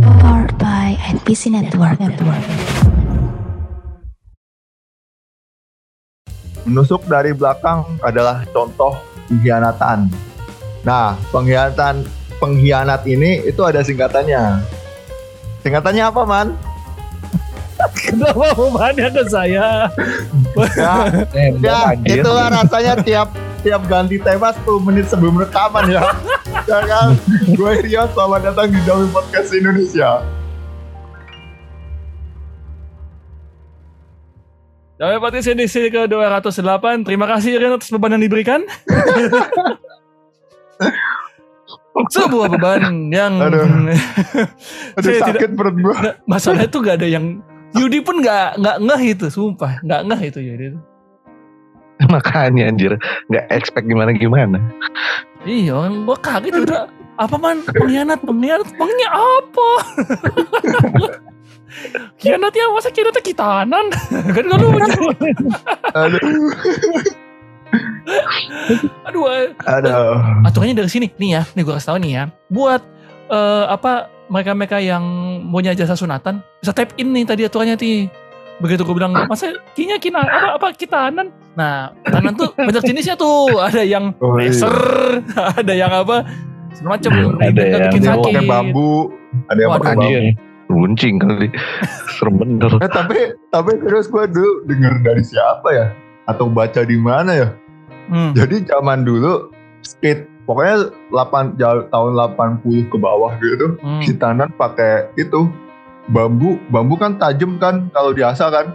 Powered by NPC Network. Network. Menusuk dari belakang adalah contoh pengkhianatan. Nah, pengkhianatan pengkhianat ini itu ada singkatannya. Singkatannya apa, Man? Kenapa bebannya ke saya? Ya, ya itulah rasanya tiap tiap ganti tema 10 menit sebelum rekaman ya. ya kan? Gue Rio, selamat datang di Dami Podcast Indonesia. Damai Podcast edisi ke 208. Terima kasih Rin atas beban yang diberikan. Sebuah beban yang Aduh. Aduh sakit perut gue. Nggak, masalah itu gak ada yang Yudi pun gak nggak ngeh itu, sumpah nggak ngeh itu Yudi. Makanya anjir nggak expect gimana gimana. Iya, orang gua kaget udah apa man pengkhianat pengkhianat pengkhianat apa? Kianatnya masa kianatnya kitanan kan gak lucu. Aduh. Aduh, Aduh. aturannya dari sini nih ya, nih gua kasih tahu nih ya. Buat eh, apa mereka-mereka yang punya jasa sunatan bisa tap in nih tadi aturannya ti. Begitu gue bilang masa kinya kina apa apa kitanan. Nah, kitanan tuh banyak jenisnya tuh. Ada yang Oh, iya. laser, ada yang apa segala macam. Ada yang bikin Ada yang sakit. pakai bambu, ada yang pakai bambu. Anjir. Runcing kali. Serem bener. Eh, tapi tapi terus gue dulu denger dari siapa ya? Atau baca di mana ya? Hmm. Jadi zaman dulu skate pokoknya 8 jauh- tahun 80 ke bawah gitu. Hmm. Kitanan pakai itu bambu, bambu kan tajam kan kalau diasah kan.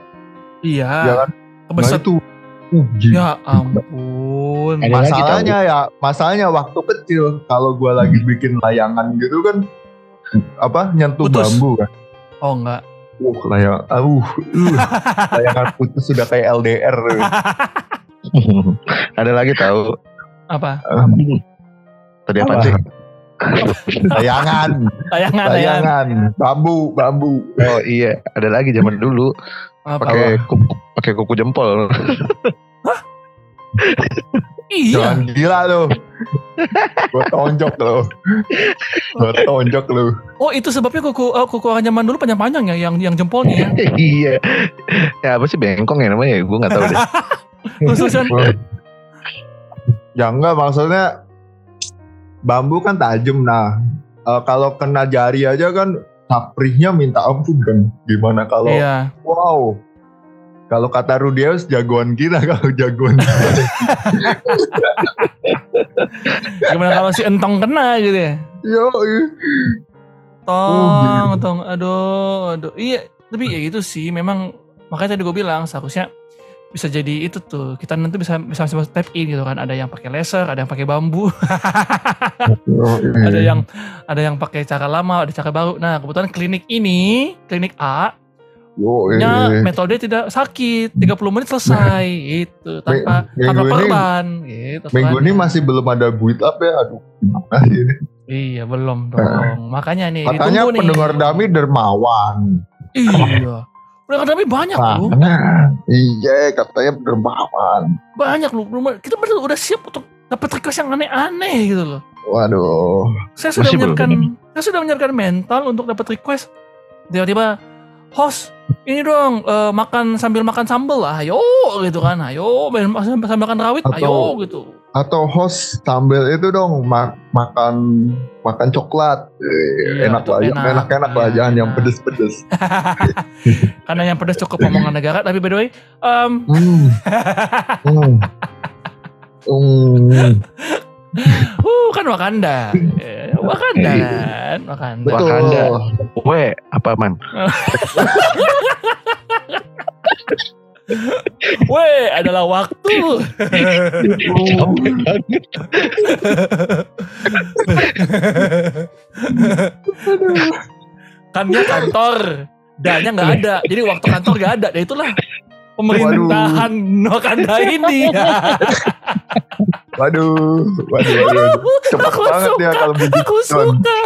Iya. Ya kan? Nah itu uh. Ya ampun. Ada masalahnya ya, masalahnya waktu kecil kalau gua lagi bikin layangan gitu kan apa nyentuh Putus. bambu kan. Oh enggak. Uh, layang, uh, uh, layangan putus sudah kayak LDR. Ada lagi tahu. Apa? Tadi apa Apa? sih? Tayangan, tayangan. layangan, bambu, bambu. Oh iya, ada lagi zaman dulu pakai kuku, pakai kuku jempol. Iya. Jangan gila lu. Gue tonjok lu. Gue tonjok lu. Oh itu sebabnya kuku eh, kuku orang zaman dulu panjang-panjang ya, yang yang jempolnya ya. iya. Ya apa sih bengkong ya namanya? Gue nggak tahu deh. Khususan. Ya enggak maksudnya bambu kan tajam nah. eh, kalau kena jari aja kan saprihnya minta ampun kan. Gimana kalau Iya. wow. Kalau kata Rudius jagoan kita kalau jagoan Gimana kalau si entong kena gitu ya? Yo, Tong, tong, aduh, aduh. Iya, tapi ya gitu sih. Memang makanya tadi gue bilang seharusnya bisa jadi itu tuh. Kita nanti bisa bisa bisa tap in gitu kan. Ada yang pakai laser, ada yang pakai bambu, ada yang ada yang pakai cara lama, ada cara baru. Nah, kebetulan klinik ini, klinik A, nya metode tidak sakit 30 menit selesai gitu tanpa minggu tanpa ini- korban gitu Minggu ini aturannya. masih belum ada build up ya. Aduh, gimana ini? iya belum dong makanya nih Katanya nih pendengar Dami dermawan. iya pendengar dami banyak Nah, lu nah, iya katanya dermawan. banyak lu Belum- kita bener udah siap untuk dapat request yang aneh-aneh gitu loh. Waduh. saya sudah Masih menyiapkan saya sudah menyiapkan mental untuk dapat request. Tiba-tiba host ini dong eh, makan sambil makan sambal lah ayo gitu kan ayo main- sambil sambil makan rawit Atau- ayo gitu Atau host sambil itu dong ma- makan makan coklat. Eh, Iya, enak lah, enak. enak enak lah, Iya, jangan yang enak. pedes-pedes. karena yang pedas cukup omongan negara tapi by the way em, Hmm. Hmm. Hmm. uh kan Wakanda Eh, Wakanda kan Wakanda Betul. Wakanda. Gue apa man? Weh adalah waktu Capek banget. kan dia kantor dannya nggak ada jadi waktu kantor nggak ada ya itulah pemerintahan Wakanda ini Waduh, waduh, waduh. waduh. Cepet Aku banget ya suka. kalau begitu. aku suka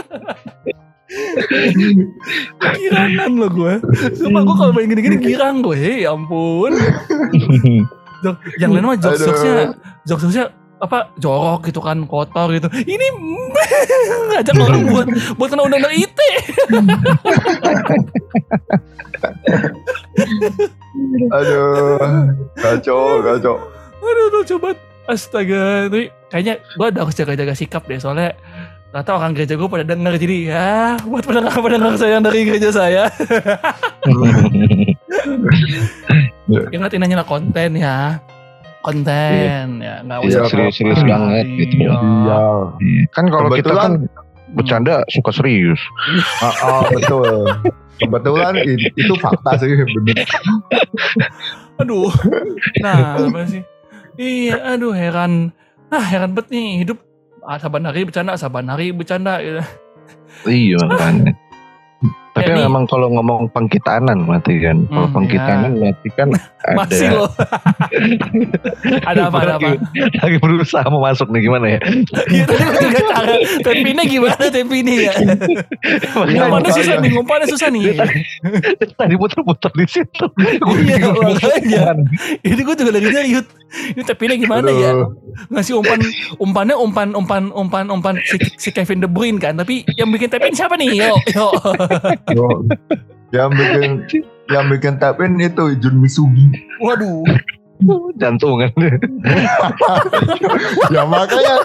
girangan lo gue Sumpah gue kalau main gini-gini girang gue ya ampun. Jok- yang lain mah jokes jokesnya jokes jokesnya apa jorok gitu kan kotor gitu. Ini ngajak orang buat buat kena undang-undang ITE Aduh, kacau, kacau. aduh aduh coba astaga tapi kayaknya gue udah harus jaga-jaga sikap deh soalnya Ternyata orang gereja gue pada denger jadi ya buat pendengar-pendengar saya yang dari gereja saya ingat ini hanyalah konten ya konten ya nggak Iya, usah serius-serius apa-apa. banget gitu. Iya. Iya. Kan kalau kita kan bercanda suka serius. Ah, ah, betul. Kebetulan itu fakta sih bener. aduh nah apa sih iya aduh heran ah heran banget nih hidup saban hari bercanda saban hari bercanda gitu. Iya makanya. Tapi Ya, memang kalau ngomong pengkitanan mati kan. Kalau Hmm, pengkitanan berarti kan ada masih loh ada apa ada apa lagi berusaha mau masuk nih gimana ya? Iya tadi gue juga cara Tempinnya gimana Tempinnya ya Iya, Ngumpannya susah makanya. nih Ngumpannya susah nih Tadi putar-putar di situ. Iya makanya Ini gue juga lagi Yud. Ini Tempinnya gimana ya Aduh. Ngasih umpan Umpannya umpan Umpan Umpan Umpan si, si Kevin De Bruyne kan Tapi yang bikin Tepin siapa nih Yo Yo Yo. Yang bikin yang bikin tapin itu Jun Misugi. Waduh Jantungan. ya makanya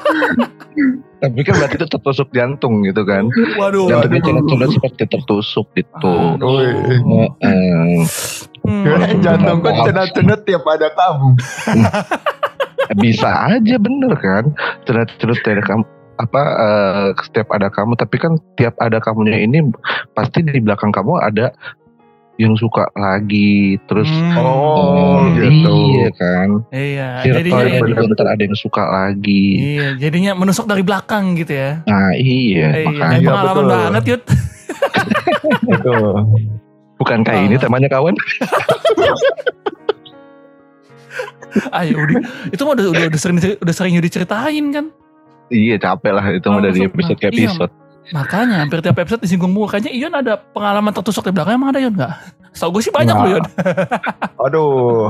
Tapi kan berarti itu tertusuk jantung gitu kan. Waduh Jantungnya jangan seperti tertusuk gitu. Heeh. Hmm. Kirain jantung kan cenat-cenat tiap ada kamu. bisa aja bener kan terus terus ada kamu apa eh, setiap ada kamu tapi kan tiap ada kamunya ini pasti di belakang kamu ada yang suka lagi terus Hmm. Oh, eh, gitu. iya kan Iya circle Jadinya yang juga ntar ada yang suka lagi Iya jadinya menusuk dari belakang gitu ya nah iya Iya, makanya Iya, pengalaman betul. banget Yud. Betul. bukan kayak ini Ah. temanya kawan Ayo udah, itu mah udah, udah, udah sering udah sering Yudi ceritain kan. iya capek lah itu mah Oh, dari masuk. episode ke Iya. Makanya hampir tiap episode disinggung mulu. Kayaknya Ion ada pengalaman tertusuk di belakang emang ada Ion nggak? Tahu gue sih banyak loh Ion. Aduh.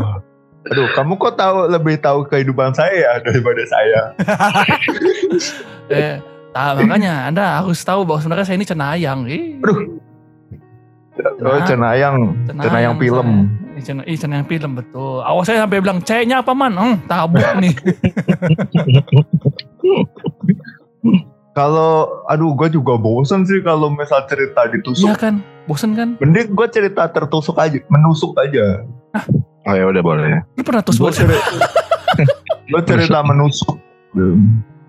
Aduh, kamu kok tahu lebih tahu kehidupan saya ya daripada saya? eh, nah, makanya Anda harus tahu bahwa sebenarnya saya ini cenayang. Ih, Aduh. Oh, cenayang, cenayang film. saya. Ih, cena- Ih, cenayang film betul. Awas saya sampai bilang C-nya apa man? Hmm, tabuk nih. Kalau, aduh, gue juga bosen sih kalau misal cerita ditusuk. Iya kan? Bosen kan? Mending gue cerita tertusuk aja, menusuk aja. oh ya udah boleh Lu pernah tusuk Gue cerita, gue cerita menusuk.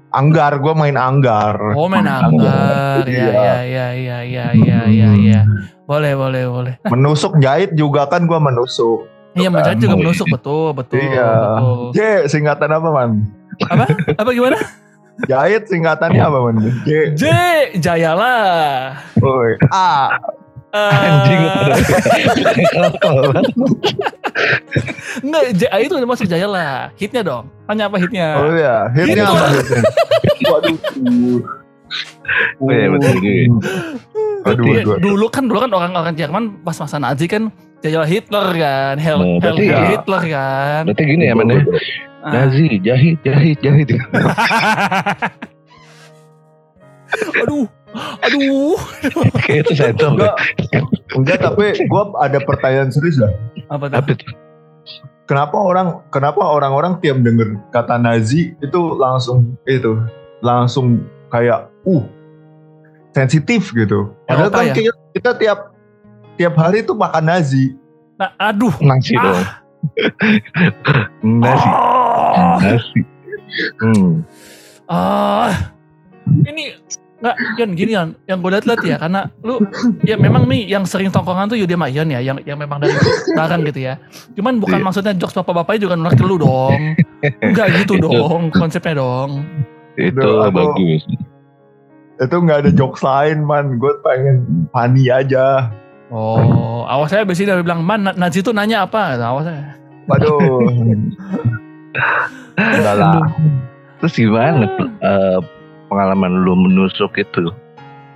Anggar, gue main anggar. Oh main anggar. Ya ya ya ya ya ya ya ya. Boleh boleh boleh. Menusuk jahit juga kan gue menusuk. Iya mencari juga Oh, iya. menusuk betul betul. Iya. betul. J, singkatan apa man? Apa? Apa gimana? Jahit singkatannya apa man? J, J Jayalah. Woi. A, Eh, anjing Enggak, J A itu udah masuk Jayalah. Hitnya dong. Tanya apa hitnya? oh iya, hitnya apa hitnya? Waduh. Oh iya, betul. Aduh, aduh. dulu kan dulu kan orang-orang Jerman pas masa Nazi kan Jayalah Hitler kan, Hell, Oh, berarti Hell ya. Hitler kan. berarti gini ya man ya. Nazi jahit jahit jahit aduh, aduh. kayak itu saya tahu Enggak, enggak tapi gue ada pertanyaan serius lah. Apa tuh? apa itu Kenapa orang, kenapa orang-orang tiap denger kata Nazi itu langsung itu, langsung kayak, uh, sensitif gitu. Padahal kan ya? kita, kita tiap tiap hari tuh makan Nazi. Nah, aduh. nasi dong nasi Ah. hmm. Ah, ini nggak Yon gini Yon, yang gue liat-liat ya karena lu ya memang nih yang sering tongkongan tuh Yudi sama Yon ya, yang yang memang dari bareng gitu ya. Cuman bukan Iya. maksudnya jokes bapak-bapaknya juga nolak ke lu dong. Enggak gitu Itu. dong konsepnya dong. itu bagus Itu nggak ada jokes lain man, gue pengen funny aja. Oh, awas saya ini dia bilang, man, Na- Nazi itu nanya apa? Awas saya. Waduh. Enggak lah. terus gimana eh, pengalaman lu menusuk itu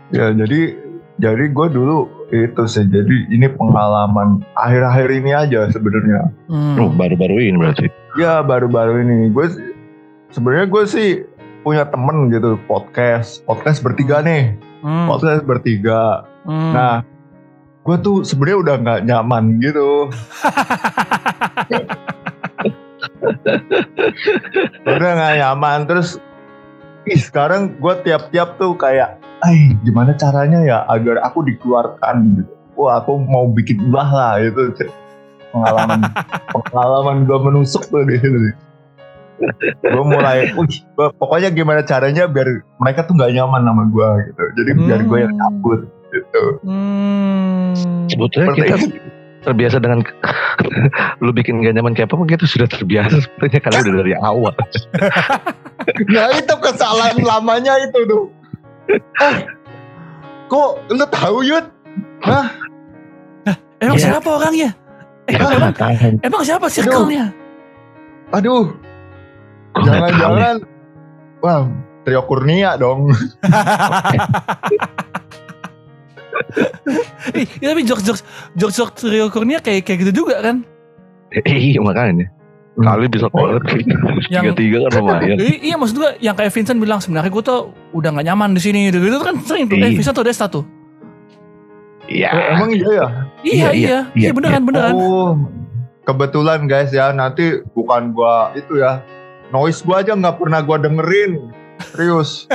Ya jadi jadi gue dulu itu sih. Jadi ini pengalaman akhir-akhir ini aja sebenarnya. Hmm. oh, baru-baru ini berarti Ya baru-baru ini gue sebenarnya gue sih punya temen gitu podcast, podcast bertiga nih, Hmm, podcast bertiga. hmm. Nah, gue tuh sebenarnya udah nggak nyaman gitu. udah nggak nyaman terus, ih sekarang gue tiap-tiap tuh kayak, ay gimana caranya ya agar aku dikeluarkan gitu. Wah aku mau bikin ulah lah itu pengalaman pengalaman gue menusuk tuh di situ. gue mulai, wih, gua- pokoknya gimana caranya biar mereka tuh nggak nyaman sama gue gitu. Jadi biar gue yang Hmm. takut gitu. Hmm. Sebetulnya Seperti kita itu. Terbiasa dengan lu bikin gak nyaman kayak apa kita sudah terbiasa sebenarnya karena udah dari awal. Nah itu kesalahan lamanya itu tuh. Eh, kok lu tahu Yud? Emang Iya. siapa orangnya? Eh, emang, emang siapa circle-nya? Aduh, jangan-jangan. Wah, Trio Kurnia dong. Ih, ya, tapi jokes jokes jokes jokes Trio Kurnia kayak kayak gitu juga kan? Eh, iya makanya. Kali bisa kolab tiga tiga kan lumayan. I- iya maksud gue yang kayak Vincent bilang sebenarnya gue tuh udah gak nyaman di sini gitu, gitu kan sering tuh. Eh Iya. Vincent tuh Desta tuh. Iya. Eh, emang iya ya? Iya Iya, iya iya, iya, beneran beneran. Oh, kebetulan guys ya, nanti bukan gua itu ya. Noise gua aja nggak pernah gua dengerin. Serius.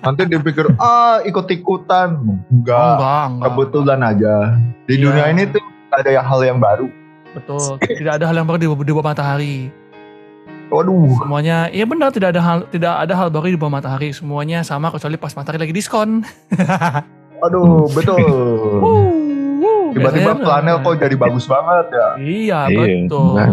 nanti dipikir, ah ikut-ikutan. Enggak. enggak, enggak. Kebetulan aja. Di Iya. dunia ini tuh ada yang hal yang baru. Betul. Tidak ada hal yang baru di, di bawah matahari. Waduh. Semuanya, iya benar tidak ada hal tidak ada hal baru di bawah matahari. Semuanya sama kecuali pas matahari lagi diskon. Waduh, betul. Tiba-tiba flanel kok jadi bagus banget ya. Iya, Iya, betul. kan.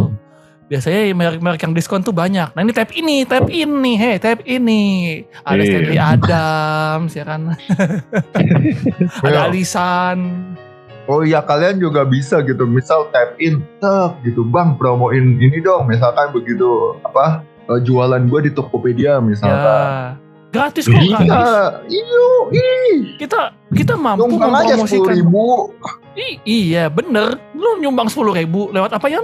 Biasanya merek-merek yang diskon tuh banyak. Nah ini tab ini, tab ini, hei tab ini. Ada Iya. Stanley Adams, ya kan. ada Iya. Alisan. Oh iya kalian juga bisa gitu. Misal tap in, tek gitu. Bang promoin ini dong. Misalkan begitu apa eh, jualan gue di Tokopedia misalkan. Ya. Gratis kok, Iya, gratis. iyo, ih, Kita kita mampu nyumbang aja sepuluh mempromosikan. ribu I- iya, bener. Lu nyumbang 10 ribu lewat apa ya?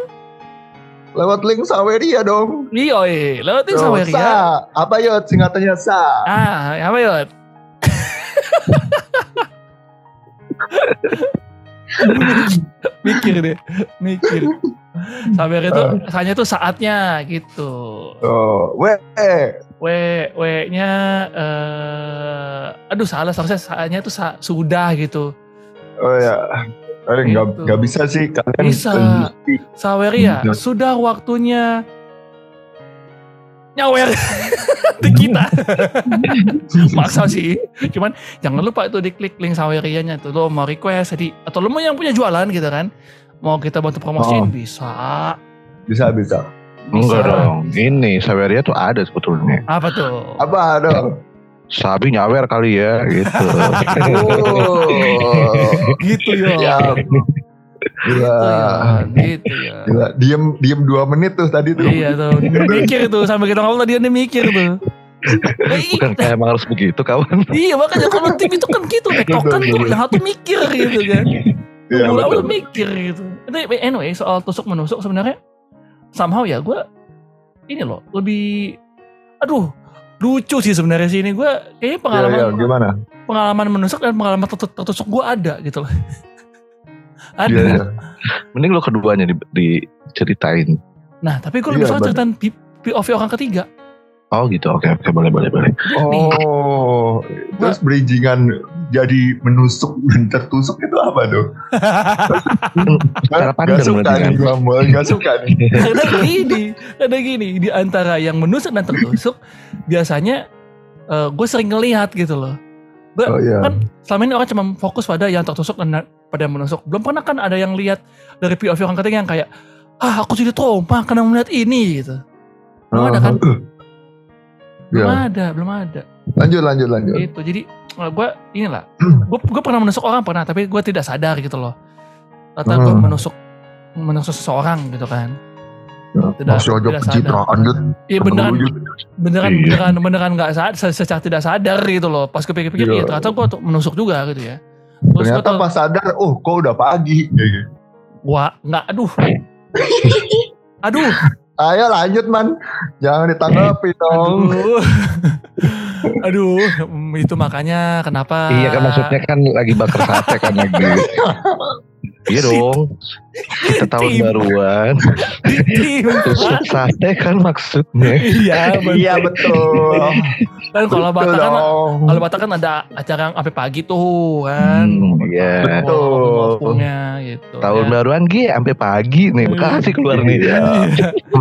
Lewat link Saweria dong. Iya, iya. lewat sama ya. Sa, apa yot singkatannya Sa? Ah, apa ya? mikir deh, mikir. Sabar itu, rasanya itu saatnya gitu. Oh, we, W, W-nya, eh, aduh salah, seharusnya saatnya itu sa- sudah gitu. oh ya. Eh, nggak Gitu. nggak bisa sih kalian. Bisa. Saweria, Hmm. sudah waktunya nyawer di kita. Maksa sih. Cuman jangan lupa itu diklik link Sawerianya tuh. Lo mau request jadi atau lo mau yang punya jualan gitu kan. Mau kita bantu promosiin Oh. bisa. Bisa bisa. Enggak Bisa. dong. Ini Saweria tuh ada sebetulnya. Apa tuh? Apa dong? Sabi nyawer kali ya gitu. Oh, gitu ya. ya. Gila. Gitu ya. Gitu ya. Gila. Diem diem dua menit tuh tadi tuh. Iya tuh, mikir tuh sampai kita ngomong tadi dia mikir tuh. I- Bukan kayak emang harus begitu kawan. Iya makanya kalau tim itu kan gitu, tektokan tuh yang satu mikir gitu kan. Iya, Mula mikir gitu. Tapi anyway soal tusuk menusuk sebenarnya somehow ya gue ini loh lebih aduh lucu sih sebenarnya sih ini gue kayaknya Iya, pengalaman iya, gimana? pengalaman menusuk dan pengalaman tertu- tertusuk gue ada gitu loh. ada. Iya, iya. Mending lo keduanya di, diceritain. Nah tapi gue Iya, lebih suka bener. ceritain POV orang ketiga. Oh gitu. Oke oke boleh boleh boleh. Oh, terus bridgingan jadi menusuk dan tertusuk itu apa tuh? Cara Gak pandang suka nih kan. gua, Mol. gak suka nih. karena gini, karena gini di antara yang menusuk dan tertusuk biasanya gue sering ngelihat gitu loh. Gue Oh iya. kan selama ini orang cuma fokus pada yang tertusuk dan pada yang menusuk. Belum pernah kan ada yang lihat dari POV orang ketiga yang kayak ah aku jadi trauma karena melihat ini gitu. Belum ada kan? Belum Iya. ada, belum ada. Lanjut, lanjut, lanjut. Gitu. Jadi gue inilah, gue gue pernah menusuk orang pernah, tapi gue tidak sadar gitu loh. Gue Hmm. menusuk menusuk seseorang gitu kan. Tidak- Masih aja pencitraan. Iya beneran beneran Iya. beneran beneran nggak sadar secara tidak sadar gitu loh pas kepikir-pikir Iya. ya ternyata gue tuh menusuk juga gitu ya terus gue Ternyata tuh pas sadar, oh kok udah pagi. Kayak gitu. wah nggak aduh aduh Ayo lanjut man, jangan ditanggapi dong. Aduh. Aduh, itu makanya kenapa Iya kan maksudnya kan lagi bakar sate kan lagi. Iya dong. Kita tahun Tim. baruan. Tusuk sate kan maksudnya. Iya, betul. Iya betul. Kan kalau Betul Batak kan kalau Batak kan ada acara yang sampai pagi tuh kan. Hmm, Iya. Betul. Gitu. Tahun ya. baruan Gi sampai pagi nih. Bekasi keluar nih. Iya.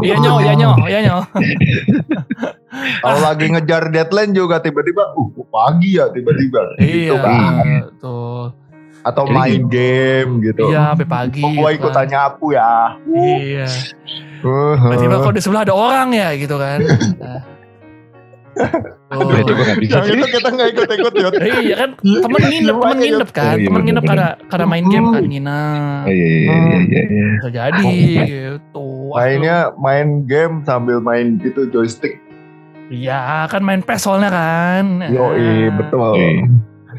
Iya nyo, iya nyo, iya nyo. Kalau lagi ngejar deadline juga tiba-tiba, uh pagi ya tiba-tiba. Gitu Iya, kan. tuh. Atau Jadi main game gitu. Iya, sampai pagi. Oh, gua gitu ikut kan. tanya aku ya. Iya. Uh, Tiba-tiba kok di sebelah ada orang ya gitu kan. Nah. Tuh. Aduh, itu gue gak bisa yang sih. itu kita nggak ikut-ikut Yud. Iya kan temen nginep, temen nginep kan, Oh, iya, temen nginep bener-bener. karena karena main game kan nginep. Oh, Iya, iya, iya, iya, iya. Bisa jadi gitu. Mainnya main game sambil main gitu joystick. Iya kan main PES soalnya kan. Yoi, Nah. betul.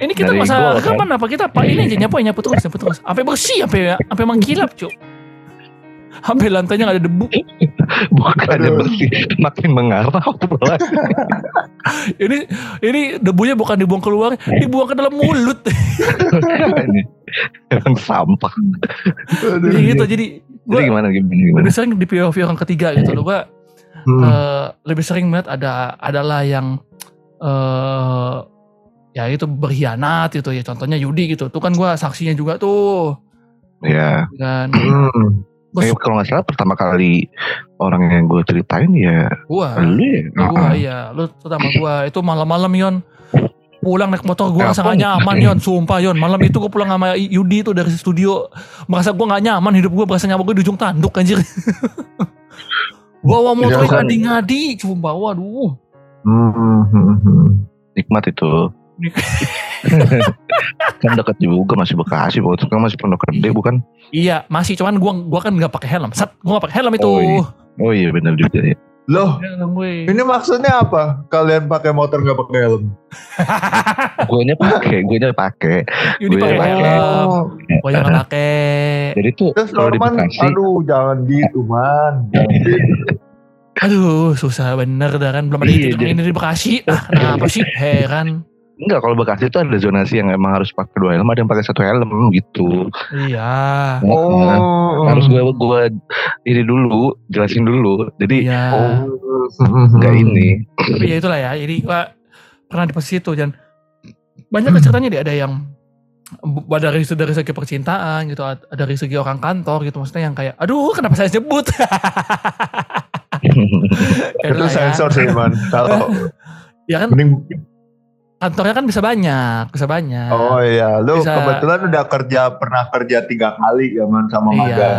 Ini kita Dari masa kan? kapan apa kita pak ini aja nyapu nyapu terus nyapu terus. Sampai bersih sampai sampai mengkilap cuk. Sampai lantainya nggak ada debu. Bukannya bersih, makin mengarah. Ini ini debunya bukan dibuang keluar, dibuang ke dalam mulut. Ini Emang sampah. jadi gitu jadi Jadi gue gimana gimana gimana? lebih sering di POV orang ketiga gitu loh gue Hmm. eh, lebih sering melihat ada adalah yang eh ya itu berkhianat gitu ya. Contohnya Yudi gitu. Tuh kan gue saksinya juga tuh. Ya, kan? Hmm. Gua eh, kalau nggak salah pertama kali orang yang gue ceritain ya gua. lu ya. gua Ah, iya. Lu sama gua. Itu malam-malam yon. Pulang naik motor gua Telepon. sangat nyaman yon. Sumpah yon. Malam itu gua pulang sama Yudi tuh dari studio. Merasa gua nggak nyaman hidup gua. Berasa nyaman gua di ujung tanduk anjir. Bawa motor Iya, kan? ngadi-ngadi. Sumpah waduh. Hmm, hmm, hmm, hmm. nikmat itu. Nik- kan dekat juga masih Bekasi, waktu kan masih Pondok Gede bukan? iya masih cuman gua gua kan nggak pakai helm set gua nggak pakai helm itu Oh, iya. Oh iya benar juga ya. Loh, gue. ini maksudnya apa? Kalian pakai motor nggak pakai helm? Guanya pakai, guanya pakai. Yudi gue pakai pakai. Oh. gua yang nggak pakai Jadi tuh Terus kalau di Norman, Bekasi, aduh jangan gitu man. Aduh susah bener dah kan belum ada Iya, itu ini di Bekasi ah kenapa sih heran enggak kalau Bekasi itu ada zonasi yang emang harus pakai dua helm, ada yang pakai satu helm gitu. iya Nah, Oh, harus gue gue ini dulu jelasin dulu. Jadi iya Oh, nggak ini. tapi ya itulah ya jadi gua pernah di posisi itu dan banyak ceritanya deh ada yang dari segi dari segi percintaan gitu ad- dari segi orang kantor gitu maksudnya yang kayak aduh kenapa saya sebut Itu Itulah ya. sensor sih man. Kalau ya kan mending kantornya kan bisa banyak bisa banyak. Oh iya, lu Bisa- kebetulan udah kerja pernah kerja tiga kali ya man sama iya magang.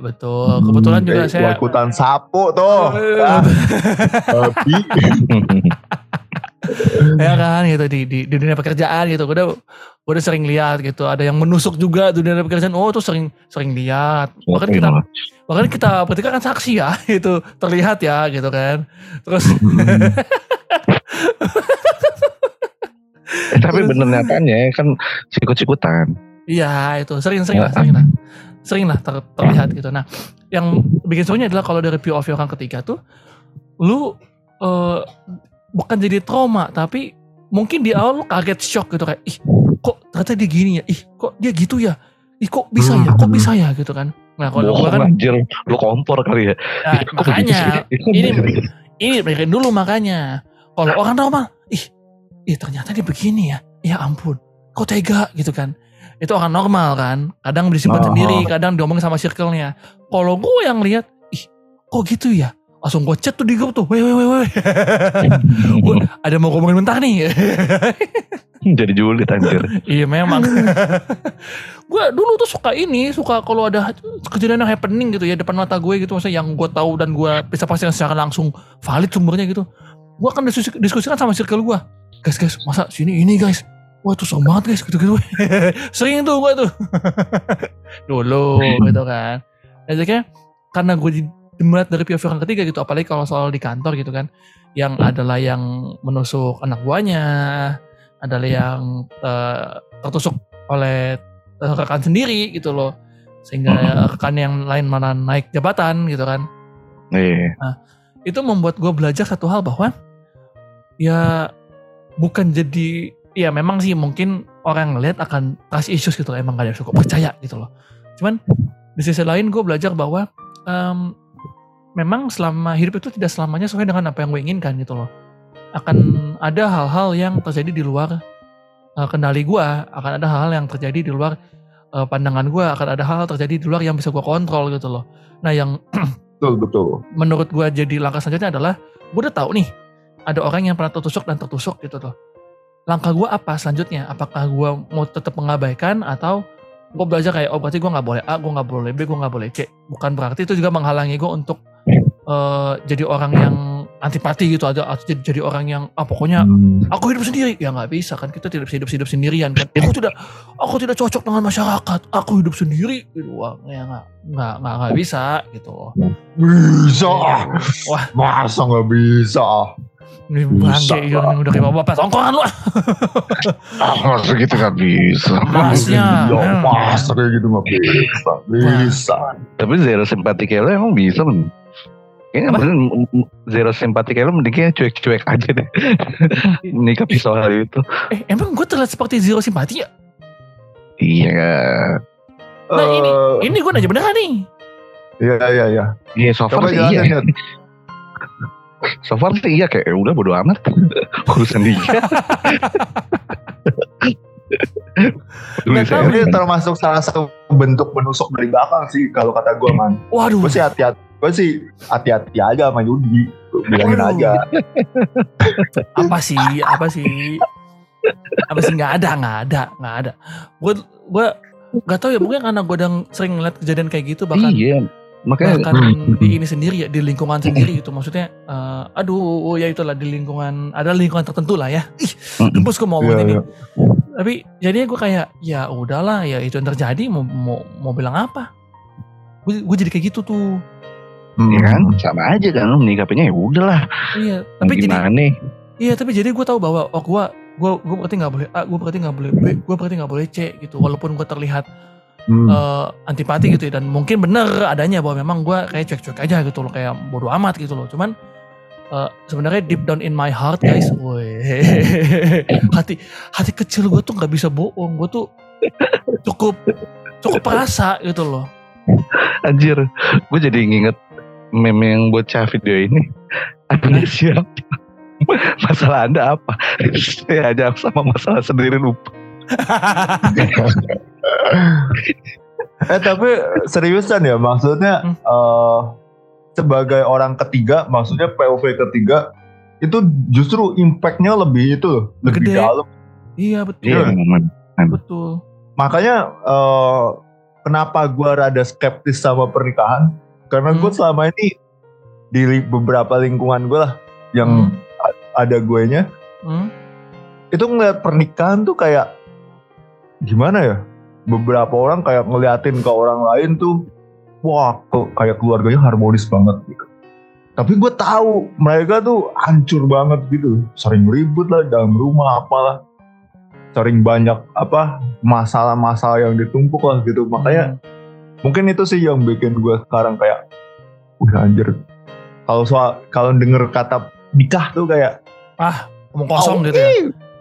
betul. Kebetulan Hmm, juga eh, saya ikutan sapu tuh. Eh, Ah, Tapi ya kan gitu di, di di dunia pekerjaan gitu. Gue udah gue udah sering lihat gitu. Ada yang menusuk juga di dunia pekerjaan. Oh tuh sering sering lihat. Bahkan kita bahkan kita bertiga kan saksi ya itu terlihat ya gitu kan. Terus Eh, tapi bener nyatanya kan sikut-sikutan. iya itu. Sering sering lah sering lah. Sering lah ter- terlihat gitu. Nah yang bikin serunya adalah kalau dari POV orang ketiga tuh lu eh, bukan jadi trauma tapi mungkin di awal lu kaget shock gitu kayak ih kok ternyata dia gini ya? Ih kok dia gitu ya? Ih kok bisa ya? Kok bisa ya? Gitu kan. Nah kalau gue kan anjir, lu kompor kali ya. nah, makanya ini ini dulu makanya. Kalau orang normal ih ih ternyata dia begini ya. Ya ampun kok tega? Gitu kan. Itu orang normal kan. Kadang disimpan Oh. sendiri kadang diomongin sama circle-nya. Kalau gue yang lihat ih kok gitu ya? Langsung gue chat tuh di grup tuh. Weh weh weh weh. Gua- ada mau ngomongin mentah nih. Jadi julid anjir. iya memang. Gue dulu tuh suka ini suka kalau ada kejadian yang happening gitu ya depan mata gue gitu maksudnya yang gue tahu dan gue bisa pastikan secara langsung valid sumbernya gitu. Gue akan diskusi, diskusikan sama circle gue guys guys masa sini ini guys? Wah itu serem banget guys gitu gitu sering tuh gue tuh. Dulu gitu kan. Dan akhirnya karena gue di- melihat dari pihak orang ketiga gitu apalagi kalau soal di kantor gitu kan yang adalah yang menusuk anak buahnya adalah yang eh, tertusuk oleh eh, rekan sendiri gitu loh. Sehingga rekan yang lain mana naik jabatan gitu kan. Iya. itu membuat gue belajar satu hal bahwa ya bukan jadi ya memang sih mungkin orang ngeliat akan trust issues gitu loh emang gak ada yang cukup percaya gitu loh. Cuman di sisi lain gue belajar bahwa em, memang selama hidup itu tidak selamanya sesuai dengan apa yang gue inginkan gitu loh. Akan ada hal-hal yang terjadi di luar eh, kendali gue akan ada hal-hal yang terjadi di luar eh, pandangan gue akan ada hal-hal terjadi di luar yang bisa gue kontrol gitu loh. Nah yang Betul betul. menurut gua jadi langkah selanjutnya adalah gue udah tahu nih ada orang yang pernah tertusuk dan tertusuk gitu tuh. Langkah gua apa selanjutnya? Apakah gua mau tetap mengabaikan atau gue belajar kayak oh berarti gue nggak boleh A, gue nggak boleh B, gue nggak boleh C. Bukan berarti itu juga menghalangi gue untuk eh, jadi orang yang antipati gitu aja atau jadi, jadi orang yang ah pokoknya Hmm. aku hidup sendiri ya nggak bisa kan kita tidak bisa hidup hidup sendirian kan aku tidak aku tidak cocok dengan masyarakat aku hidup sendiri gitu wah ya nggak nggak nggak nggak bisa gitu Bisa. Wah. Masa nggak bisa? Ini bangke ini udah kayak bapak tongkrongan lu ah. Masa gitu gak bisa. Masnya. Ya, Hmm. masa kayak gitu nggak bisa. Bisa. Tapi zero simpati kayak lo emang bisa men. Kayaknya Apa? bener, zero simpati kayak lo mending kayaknya cuek-cuek aja deh. Menyikapi soal itu. eh emang gue terlihat seperti zero simpati ya Iya. nah ini Eh, ini gue nanya beneran nih Iya iya iya. Iya so far sih iya. ya. So far sih iya kayak "Ya udah bodo amat. Urusan dia. Tahu. Ini termasuk salah satu bentuk menusuk dari belakang sih kalau kata gue man. waduh Gue sih hati-hati. Gue sih hati-hati aja sama Yudi. Bilangin Waduh. aja. apa sih apa sih apa sih nggak ada nggak ada nggak ada gue gue nggak tahu ya mungkin karena gue udah sering ngeliat kejadian kayak gitu bahkan iya. Makanya bahkan Hmm. di ini sendiri ya di lingkungan sendiri gitu maksudnya eh, aduh ya itulah di lingkungan ada lingkungan tertentu lah ya ih gembus gue mau Iya, ngomong ini iya. tapi jadinya gue kayak ya udahlah ya itu yang terjadi mau mau, mau bilang apa gue gue jadi kayak gitu tuh Hmm. ya kan sama aja kan lo menyikapinya ya udahlah. iya tapi jadi gimana nih? Iya tapi jadi gue tahu bahwa oh gue gue gue berarti nggak boleh A, gue berarti nggak boleh B, gue berarti nggak boleh C gitu. Walaupun gue terlihat Hmm. eh, antipati gitu ya dan mungkin bener adanya bahwa memang gue kayak cuek-cuek aja gitu loh kayak bodoh amat gitu loh. Cuman eh, sebenarnya deep down in my heart guys, woi hati hati kecil gue tuh nggak bisa bohong. Gue tuh cukup cukup perasa gitu loh. Anjir, gue jadi nginget meme yang buat cah video ini. Anda siapa? Masalah Anda apa? Saya aja sama masalah sendiri lupa. Eh tapi seriusan ya maksudnya Hmm. eh, sebagai orang ketiga maksudnya POV ketiga itu justru impactnya lebih itu loh lebih Gede. dalam iya betul Iya, momen. betul. makanya eh, kenapa gua rada skeptis sama pernikahan karena gue Hmm. selama ini di li- beberapa lingkungan gue lah yang a- ada gue nya Hmm? itu ngeliat pernikahan tuh kayak gimana ya beberapa orang kayak ngeliatin ke orang lain tuh wah kok kayak keluarganya harmonis banget gitu. Tapi gue tahu mereka tuh hancur banget gitu. Sering ribut lah dalam rumah apalah. Sering banyak apa masalah-masalah yang ditumpuk lah gitu. Makanya Hmm. mungkin itu sih yang bikin gue sekarang kayak udah anjir. Kalau soal kalau denger kata nikah tuh kayak ngomong kosong gitu ya.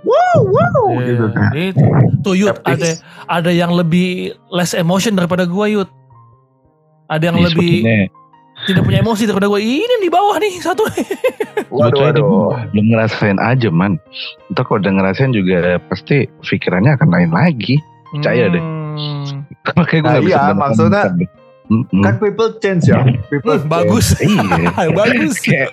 "Ih, wow wow Iya, gitu kan Itu. Tuh Yud, ada Skeptis. ada yang lebih less emotion daripada gua Yud. Ada yang Ini lebih sebetulnya- tidak punya emosi daripada gua. Ini di bawah nih satu. waduh waduh belum ngerasain aja man. Ntar kalau udah ngerasain juga pasti pikirannya akan lain lagi. Percaya deh. Hmm. Makanya gue Nah, gak bisa iya, maksudnya Mm-mm. kan people change ya people Hmm, bagus. Iya. bagus. kayak,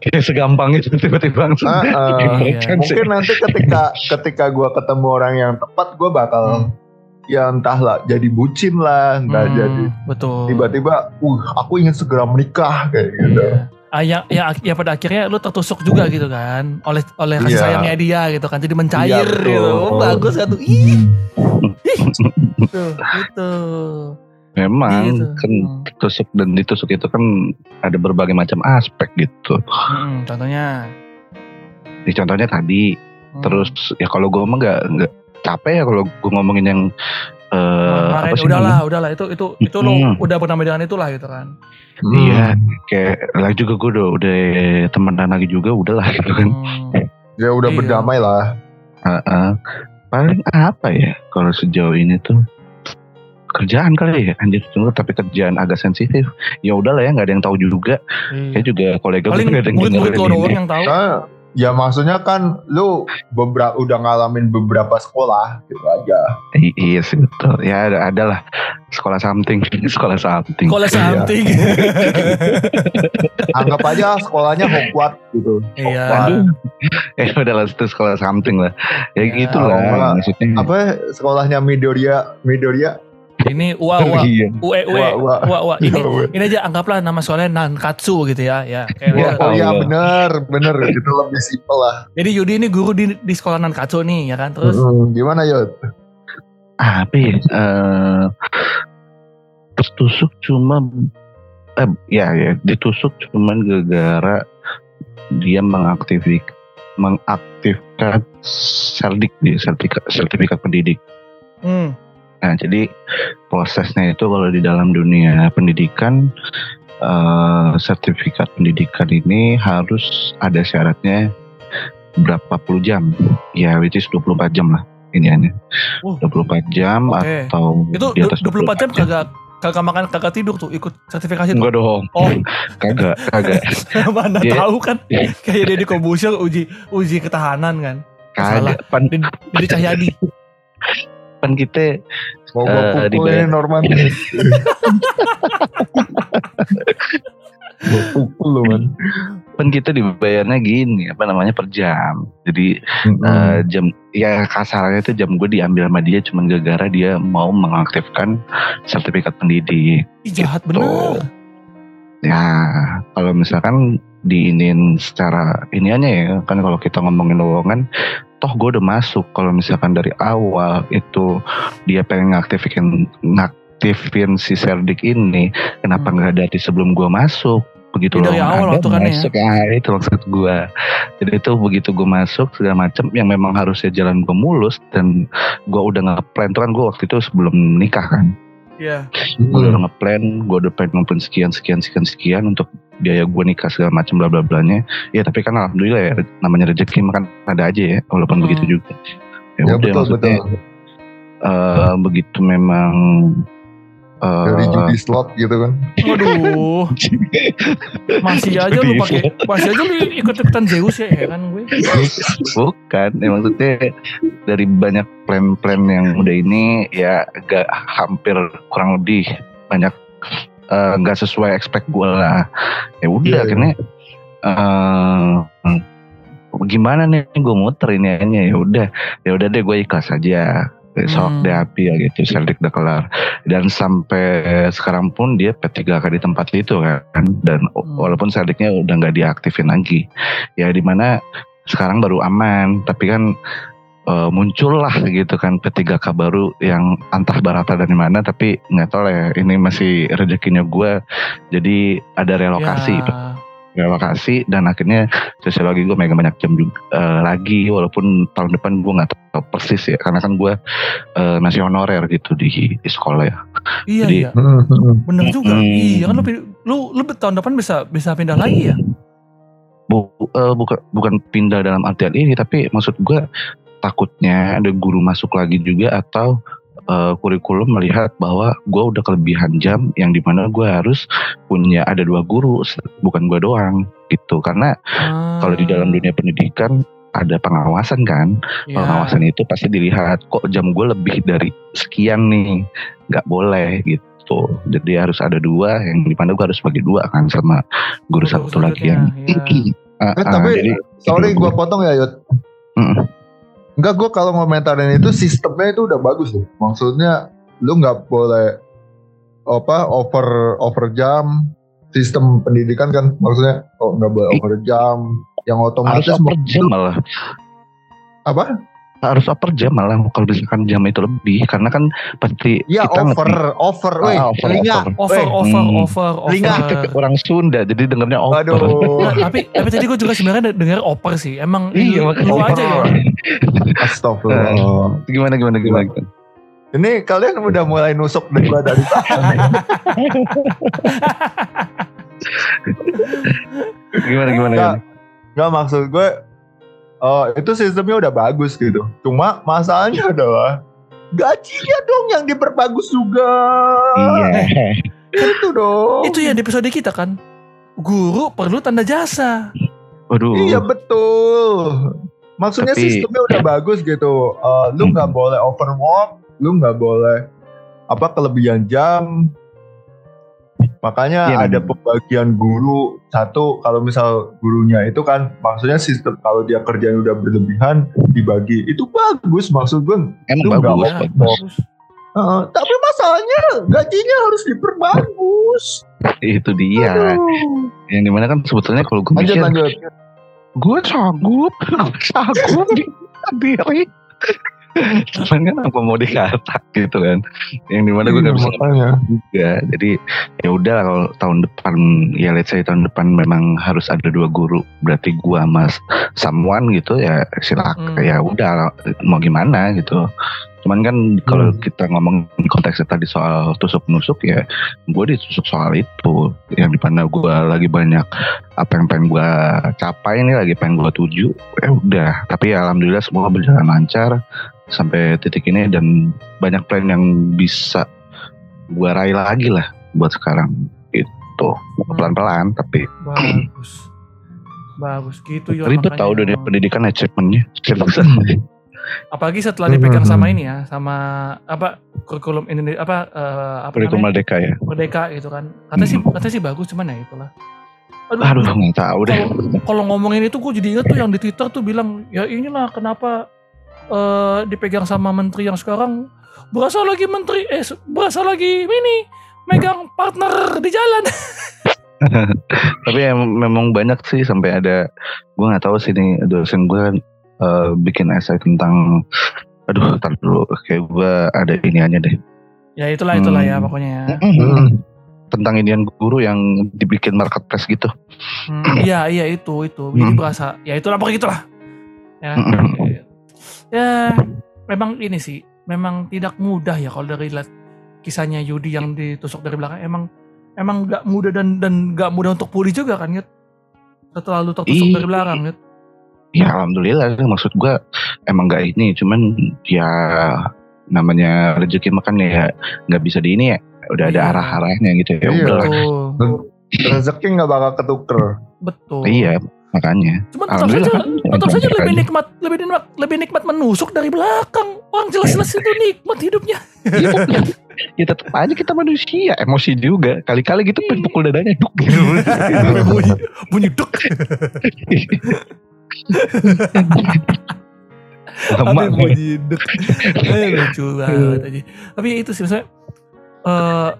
kayak segampang itu tiba-tiba langsung. Ah, ah. Iya. Mungkin nanti ketika ketika gue ketemu orang yang tepat gue bakal ya entahlah jadi bucin lah entah Hmm, jadi betul. tiba-tiba uh aku ingin segera menikah kayak gitu Iya. Ah, ya, ya, ya pada akhirnya lu tertusuk juga gitu kan oleh oleh kasih Iya. sayangnya dia gitu kan jadi mencair Iya, betul. gitu Oh, bagus kan tuh ih tuh gitu Memang Gitu. kan Hmm. tusuk dan ditusuk itu kan ada berbagai macam aspek gitu. Hmm, contohnya Di contohnya tadi Hmm. terus ya kalau gue mah nggak nggak capek ya kalau gue ngomongin yang eh Kemarin apa sih udahlah, namanya? udahlah itu itu itu lo Mm. udah bernama dengan itulah gitu kan. Iya, kayak lagi juga gue udah udah temenan lagi juga udahlah gitu kan. Hmm. Ya udah Iya. berdamai lah. Heeh. Paling apa ya kalau sejauh ini tuh kerjaan kali ya anjir cuma tapi kerjaan agak sensitif ya udahlah ya nggak ada yang tahu juga Iya. ya juga kolega gue Paling nggak ada yang murid-murid lo doang yang tahu. Nah, ya maksudnya kan lu beberapa udah ngalamin beberapa sekolah gitu aja. I- iya sih betul ya ada ada lah sekolah something sekolah something Kalau something. Anggap aja sekolahnya Hogwarts gitu. Iya. Hogwarts. eh udah lah itu sekolah something lah ya, Ya, gitu lah nggak, maksudnya Apa sekolahnya Midoriya? Midoriya? Ini ua ua. Iya. Ue ue. Ua ua. Ini Iya, ini aja anggaplah nama sekolahnya Nankatsu gitu ya. Ya kayak Ya, oh iya Allah. bener, bener. Itu lebih simpel lah. jadi Yudi ini guru di di sekolah Nankatsu nih ya kan? Terus? Mm, Gimana Yud? apa ya? Eh tertusuk cuma eh, ya ya ditusuk cuman gara-gara dia mengaktifik mengaktifkan serdik di sertifikat sertifikat pendidik. hmm, Nah jadi prosesnya itu kalau di dalam dunia pendidikan eh, sertifikat pendidikan ini harus ada syaratnya berapa puluh jam. Ya which is 24 jam lah ini aneh Uh. 24 jam Oke. atau itu di atas 24 jam kagak kagak makan kagak tidur tuh ikut sertifikasi tuh? Enggak dong. Oh. Kagak kagak. Mana Dia- tahu kan? Kayak Deddy Kobusier uji uji ketahanan kan? Salah. kagak pan, Deddy Cahyadi pan kita Mau di pukulin Norman. Pukul lu man. pan kita dibayarnya gini apa namanya per jam jadi Hmm. eh, jam ya kasarnya itu jam gue diambil sama dia cuman gara-gara dia mau mengaktifkan sertifikat pendidik Ih, jahat Gitu. bener ya kalau misalkan diinin secara iniannya ya kan kalau kita ngomongin lowongan toh gue udah masuk. Kalau misalkan dari awal itu dia pengen ngaktifin ngaktifin si serdik ini kenapa Hmm. nggak dari sebelum gue masuk? Begitu Ya, dari awal waktu kan ya. masuk. Ya itu maksud gue jadi itu begitu gue masuk segala macam yang memang harusnya jalan gue mulus dan gue udah ngeplan tuh kan gue waktu itu sebelum nikah kan Iya gue udah ngeplan gue udah pengen ngumpulin sekian sekian sekian sekian untuk biaya gue nikah segala macam bla bla blanya ya tapi kan alhamdulillah ya namanya rezeki mah kan ada aja ya walaupun Hmm. begitu juga ya, Ya udah betul maksudnya betul. eh, begitu memang eh, Dari judi slot gitu kan. Waduh. Masih aja lu pakai masih aja lu ikut ikutan Zeus ya, ya kan gue? Bukan ya maksudnya dari banyak plan-plan yang udah ini ya agak hampir kurang lebih banyak eh, nggak sesuai expect gue lah. Ya udah Iya, iya. akhirnya eh gimana nih gue muter ini aja ya udah. Ya udah deh gue ikhlas aja sok Hmm. deh api ya gitu Celtic udah kelar. Dan sampai sekarang pun dia P3K di tempat itu kan. Dan Hmm. walaupun Celticnya udah nggak diaktifin lagi. Ya di mana sekarang baru aman. Tapi kan eh, muncul lah gitu kan P3K baru yang entah barata dari mana. Tapi nggak tahu lah ya ini masih rezekinya gue jadi ada relokasi ya, relokasi dan akhirnya sosiologi gue megang banyak jam juga eh, lagi walaupun tahun depan gue nggak tahu persis ya karena kan gue eh, masih honorer gitu di, di sekolah ya. Iya Jadi- iya. Bener juga. Hmm. iya kan lu lu lu tahun depan bisa bisa pindah lagi ya? Bu, eh, bukan bukan pindah dalam artian ini tapi maksud gue takutnya ada guru masuk lagi juga atau eh, kurikulum melihat bahwa gue udah kelebihan jam yang di mana gue harus punya ada dua guru bukan gue doang gitu karena Ah, kalau di dalam dunia pendidikan ada pengawasan kan ya. pengawasan itu pasti dilihat kok jam gue lebih dari sekian nih nggak boleh gitu jadi harus ada dua yang di mana gue harus bagi dua kan sama guru Guru satu lagi yang selanjutnya, Ah, Eh, tapi jadi sorry gue gua. potong ya Yud. Mm-mm. Enggak gue kalau ngomentarin itu sistemnya itu udah bagus loh. Maksudnya lu nggak boleh apa over over jam sistem pendidikan kan maksudnya oh nggak boleh I- over jam yang harus otomatis upper jam malah apa? Harus upper jam malah kalau misalkan jam itu lebih karena kan pasti Ya kita over ngerti- over, Ah, weh over, telinga. over. over Weh, over Hmm. over over Telinga. kita ke orang Sunda jadi dengarnya over Aduh, Nah, tapi tapi tadi gue juga sebenarnya dengar oper sih emang Iya, lu over. aja ya Astagfirullah. gimana gimana gimana, gimana? Ini kalian udah mulai nusuk dari gua dari belakang. Gimana gimana? Nggak, gimana? nggak maksud gue oh itu sistemnya udah bagus gitu. Cuma masalahnya adalah gajinya dong yang diperbagus juga. Iya. Itu dong. Itu ya di episode kita kan. Guru perlu tanda jasa. Waduh. Iya betul. Maksudnya Tapi- sistemnya udah bagus gitu. Eh, lu nggak Hmm. boleh overwork, lu nggak boleh apa kelebihan jam. Makanya Iya, ada pembagian guru satu kalau misal gurunya itu kan maksudnya sistem kalau dia kerjaan udah berlebihan dibagi itu bagus maksud gue. Emang nggak bagus. Ya, bagus. Heeh, tapi masalahnya gajinya harus diperbagus. Itu dia. Aduh. Yang di mana kan sebetulnya kalau gue Lanjut mikir, lanjut. gue sanggup, gue sanggup sendiri. Cuman kan apa mau dikata gitu kan. Yang di mana gue gak Iya, bisa makanya. juga. Jadi ya udah kalau tahun depan ya let's say tahun depan memang harus ada dua guru. Berarti gua mas someone gitu ya silakan Hmm. ya udah mau gimana gitu. Cuman kan kalau Hmm. kita ngomong konteksnya tadi soal tusuk nusuk ya gue ditusuk soal itu yang di mana gue lagi banyak apa yang pengen gue capai ini lagi pengen gue tuju ya udah tapi ya alhamdulillah semua berjalan lancar sampai titik ini dan banyak plan yang bisa gue raih lagi lah buat sekarang itu pelan-pelan tapi Bagus. Bagus gitu ya. ribet tau dunia pendidikan achievementnya seriusan Apalagi setelah dipegang Hmm. sama ini ya, sama apa kurikulum Indonesia apa eh, apa kurikulum namanya? merdeka ya Merdeka gitu kan. Kata sih kata sih bagus cuman ya itulah. aduh nggak tahu deh kalau ngomongin itu gue jadi inget tuh yang di Twitter tuh bilang ya inilah kenapa eh, dipegang sama menteri yang sekarang berasa lagi menteri eh berasa lagi ini megang partner di jalan. tapi ya memang banyak sih sampai ada gue nggak tahu sih nih dosen gue eh, bikin esai tentang aduh tar dulu kayak gue ada iniannya deh ya itulah itulah ya Hmm. pokoknya ya. Hmm. tentang inian guru yang dibikin marketplace gitu Hmm, Iya iya itu itu jadi Hmm. berasa ya itulah pokoknya itulah. Ya, Hmm. ya memang ini sih memang tidak mudah ya kalau dari lihat kisahnya Yudi yang ditusuk dari belakang emang emang nggak mudah dan dan nggak mudah untuk pulih juga kan Yud setelah lu tertusuk dari belakang Yud ya alhamdulillah. Maksud gue emang nggak ini cuman ya namanya rezeki makan ya nggak bisa di ini ya. Udah ada Iya. arah-arahnya gitu ya Iya. udah betul. Rezeki nggak bakal ketuker. betul. Iya makanya. Cuman tetap alhamdulillah saja, kan? tetap saja lebih nikmat, lebih nikmat, lebih nikmat menusuk dari belakang. Orang jelas-jelas itu nikmat hidupnya. Iya, tapi ya tetap aja kita manusia. Emosi juga. Kali-kali gitu pukul dadanya. Duk gitu bunyi, bunyi duk. Gue. bunyi duk. Eh, lucu banget aja. Tapi ya itu sih maksudnya eh,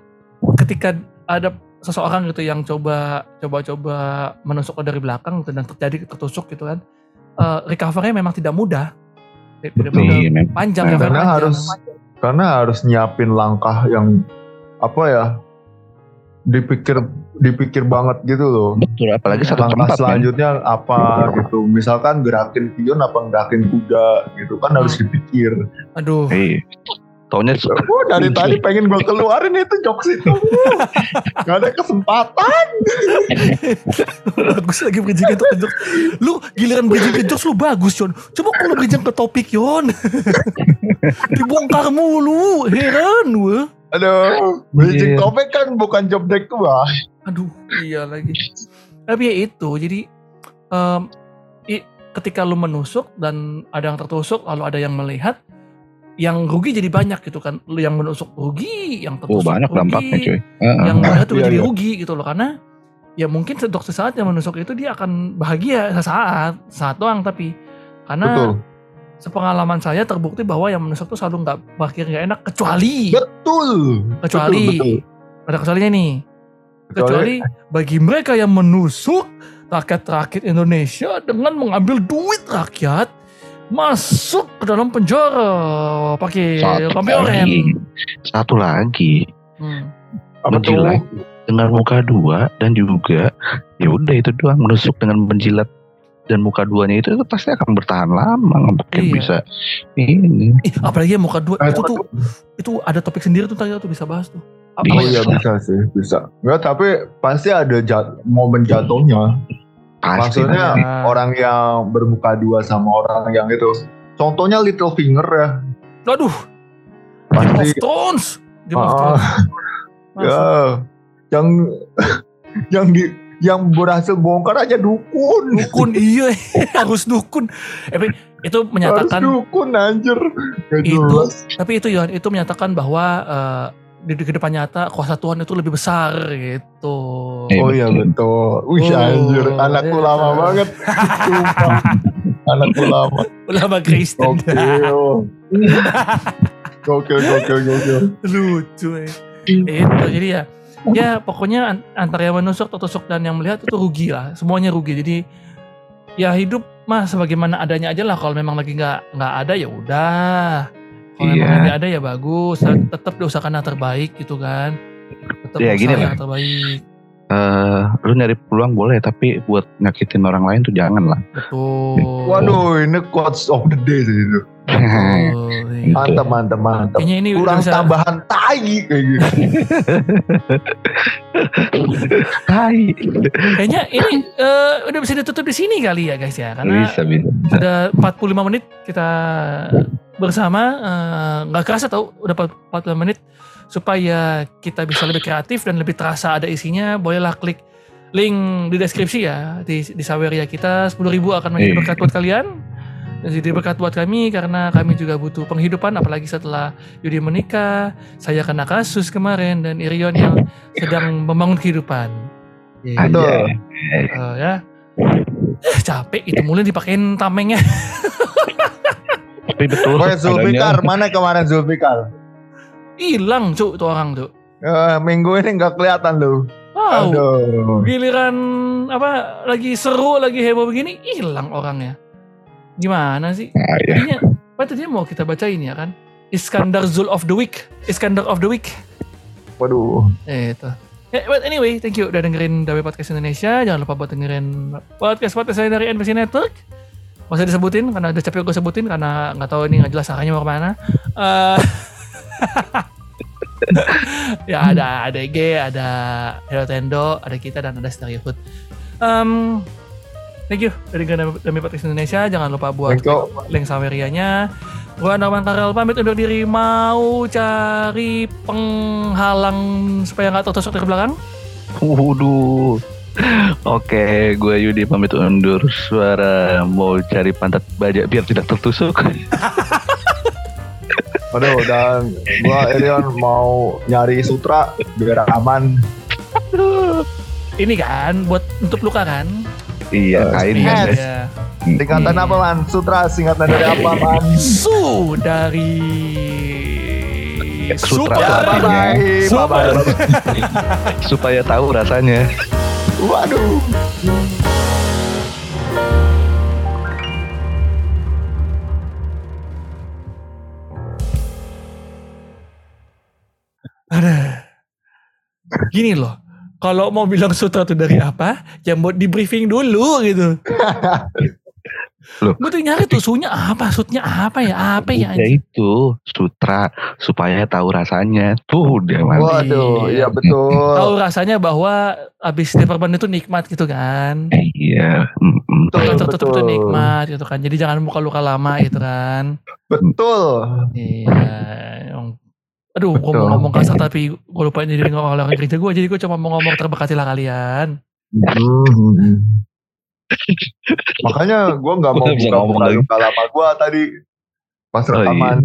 ketika ada seseorang gitu yang coba coba-coba menusuk dari belakang gitu dan terjadi tertusuk gitu kan. eh recovery memang tidak mudah. Tidak Betul, mudah. iya. Panjang Nah, ya Karena panjang. harus karena harus nyiapin langkah yang apa ya dipikir dipikir banget gitu loh. betul apalagi satu Langkah tempat kan selanjutnya apa gitu. Misalkan gerakin pion apa gerakin kuda gitu kan harus dipikir. Aduh. Iya. Taunya Oh dari tadi pengen gue keluarin itu jokes itu. Gak ada kesempatan. bagus lagi bridging ke jokes. Lu giliran bridging ke jokes lu bagus Yon. Coba kalau bridging ke topik Yon. Dibongkar mulu. Heran gue. Aduh, bridging Iya. topik kan bukan job deck gua. Aduh iya lagi. Tapi ya itu jadi em, i- ketika lu menusuk dan ada yang tertusuk lalu ada yang melihat yang rugi jadi banyak gitu kan lu yang menusuk rugi yang oh tertusuk banyak rugi, dampaknya cuy Heeh. yang melihat juga Iya, jadi iya. rugi gitu loh karena ya mungkin sedok sesaat yang menusuk itu dia akan bahagia sesaat saat doang tapi karena Betul. Sepengalaman saya terbukti bahwa yang menusuk itu selalu nggak berakhir nggak enak kecuali Betul. kecuali Betul, ada kecualinya nih kecuali bagi mereka yang menusuk rakyat-rakyat Indonesia dengan mengambil duit rakyat masuk ke dalam penjara pakai oren. satu lagi Hmm. Tuh? menjilat dengan muka dua dan juga ya udah itu doang menusuk dengan menjilat dan muka duanya itu, itu pasti akan bertahan lama nggak mungkin Iya. bisa ini Ih, apalagi muka dua Eh, itu tuh itu ada topik sendiri tuh tadi tuh bisa bahas tuh. Apa Oh ya? iya bisa sih, bisa. Enggak, tapi pasti ada jat- momen jatuhnya. pasti Maksudnya Nah. orang yang bermuka dua sama orang yang itu. Contohnya Little Finger ya. Aduh, Game of Pasti Thrones. Game of Ah, Thrones. Masuk. ya, yang yang di yang berhasil bongkar aja dukun. Dukun iya harus dukun. Tapi itu Harus menyatakan dukun anjir. Gak Itu- jelas. tapi itu Yohan itu menyatakan bahwa eh, di, di ke depan nyata kuasa Tuhan itu lebih besar gitu. Eh, Oh iya betul. Wih Oh, anjir, anakku iya. lama banget. Sumpah. anakku lama. Ulama Kristen. Gokil. gokil, gokil, gokil. Lucu eh. Itu jadi ya ya pokoknya an- antara yang menusuk tertusuk dan yang melihat itu rugi lah. Semuanya rugi. Jadi ya hidup mah sebagaimana adanya aja lah kalau memang lagi nggak nggak ada ya udah. Kalau memang Iya. lagi ada ya bagus, tetap diusahakan yang terbaik gitu kan. Tetap Ya, gini usaha lah. yang terbaik. Eh, lu nyari peluang boleh tapi buat nyakitin orang lain tuh jangan lah Betul. Waduh, ini quotes of the day sih itu. Mantap, mantap, mantap. Kayaknya ini Kurang bisa, tambahan tai kayak gitu. Hai kayaknya ini eh, udah bisa ditutup di sini kali ya guys ya karena bisa bisa udah 45 menit kita bersama eh, nggak kerasa tau udah 45 menit supaya kita bisa lebih kreatif dan lebih terasa ada isinya bolehlah klik link di deskripsi ya di, di Saweria kita 10.000 akan menjadi Iya. berkat buat kalian dan jadi berkat buat kami karena kami juga butuh penghidupan apalagi setelah Yudi menikah saya kena kasus kemarin dan Irion yang sedang membangun kehidupan Iya. Betul. Eh, ya capek itu mulai dipakein tamengnya tapi betul Pokoknya Zulfikar, mana kemarin Zulfikar? Hilang cuk tuh orang tuh Eh, minggu ini nggak kelihatan lu. wow Aduh. giliran apa lagi seru lagi heboh begini hilang orangnya gimana sih Nah, ya. tadinya apa tadinya mau kita bacain ya kan Iskandar Zul of the Week Iskandar of the Week Waduh. eh itu Ya, but anyway, thank you udah dengerin Dawe Podcast Indonesia. Jangan lupa buat dengerin podcast-podcast saya dari NPC Network. Usah disebutin, karena udah capek gue sebutin, karena nggak tahu ini nggak jelas arahnya mau ke mana. Eh, ya ada ADG, ada Hero Tendo, ada kita, dan ada Stereo Food. Um, thank you dengerin Dawe Podcast Indonesia. Jangan lupa buat link Saweria-nya. Gua Norman Karel pamit undur diri mau cari penghalang supaya nggak tertusuk dari belakang. Waduh. Oke, gue Yudi pamit undur suara mau cari pantat baja biar tidak tertusuk. Aduh, dan gua Elion mau nyari sutra biar aman. Ini kan buat untuk luka kan? iya, kain Yes. kan. Ya. Singkatan apa man? Sutra singkatan dari apa man? Su dari Sutra Ya. Bye bye. Supaya tahu rasanya. Waduh. Gini loh. Kalau mau bilang sutra itu dari apa, ya buat di briefing dulu gitu. Loh. Gue tuh nyari tuh sunya apa, sutnya apa ya, apa ya. Ya itu sutra supaya tahu rasanya. Tuh udah mantap. Waduh, Iya. iya betul. Tahu rasanya bahwa abis diperban itu nikmat gitu kan. Iya. mm-mm. Betul, tertutup itu betul. nikmat gitu kan. Jadi jangan buka luka lama gitu kan. Betul. Iya. Aduh, gue mau ngomong kasar tapi gue lupa jadi orang gereja gue. Jadi gue cuma mau ngomong terberkatilah kalian. Hmm. Makanya gua nggak mau buka ngomong buka lama gua tadi pas Oh, iya. rekaman.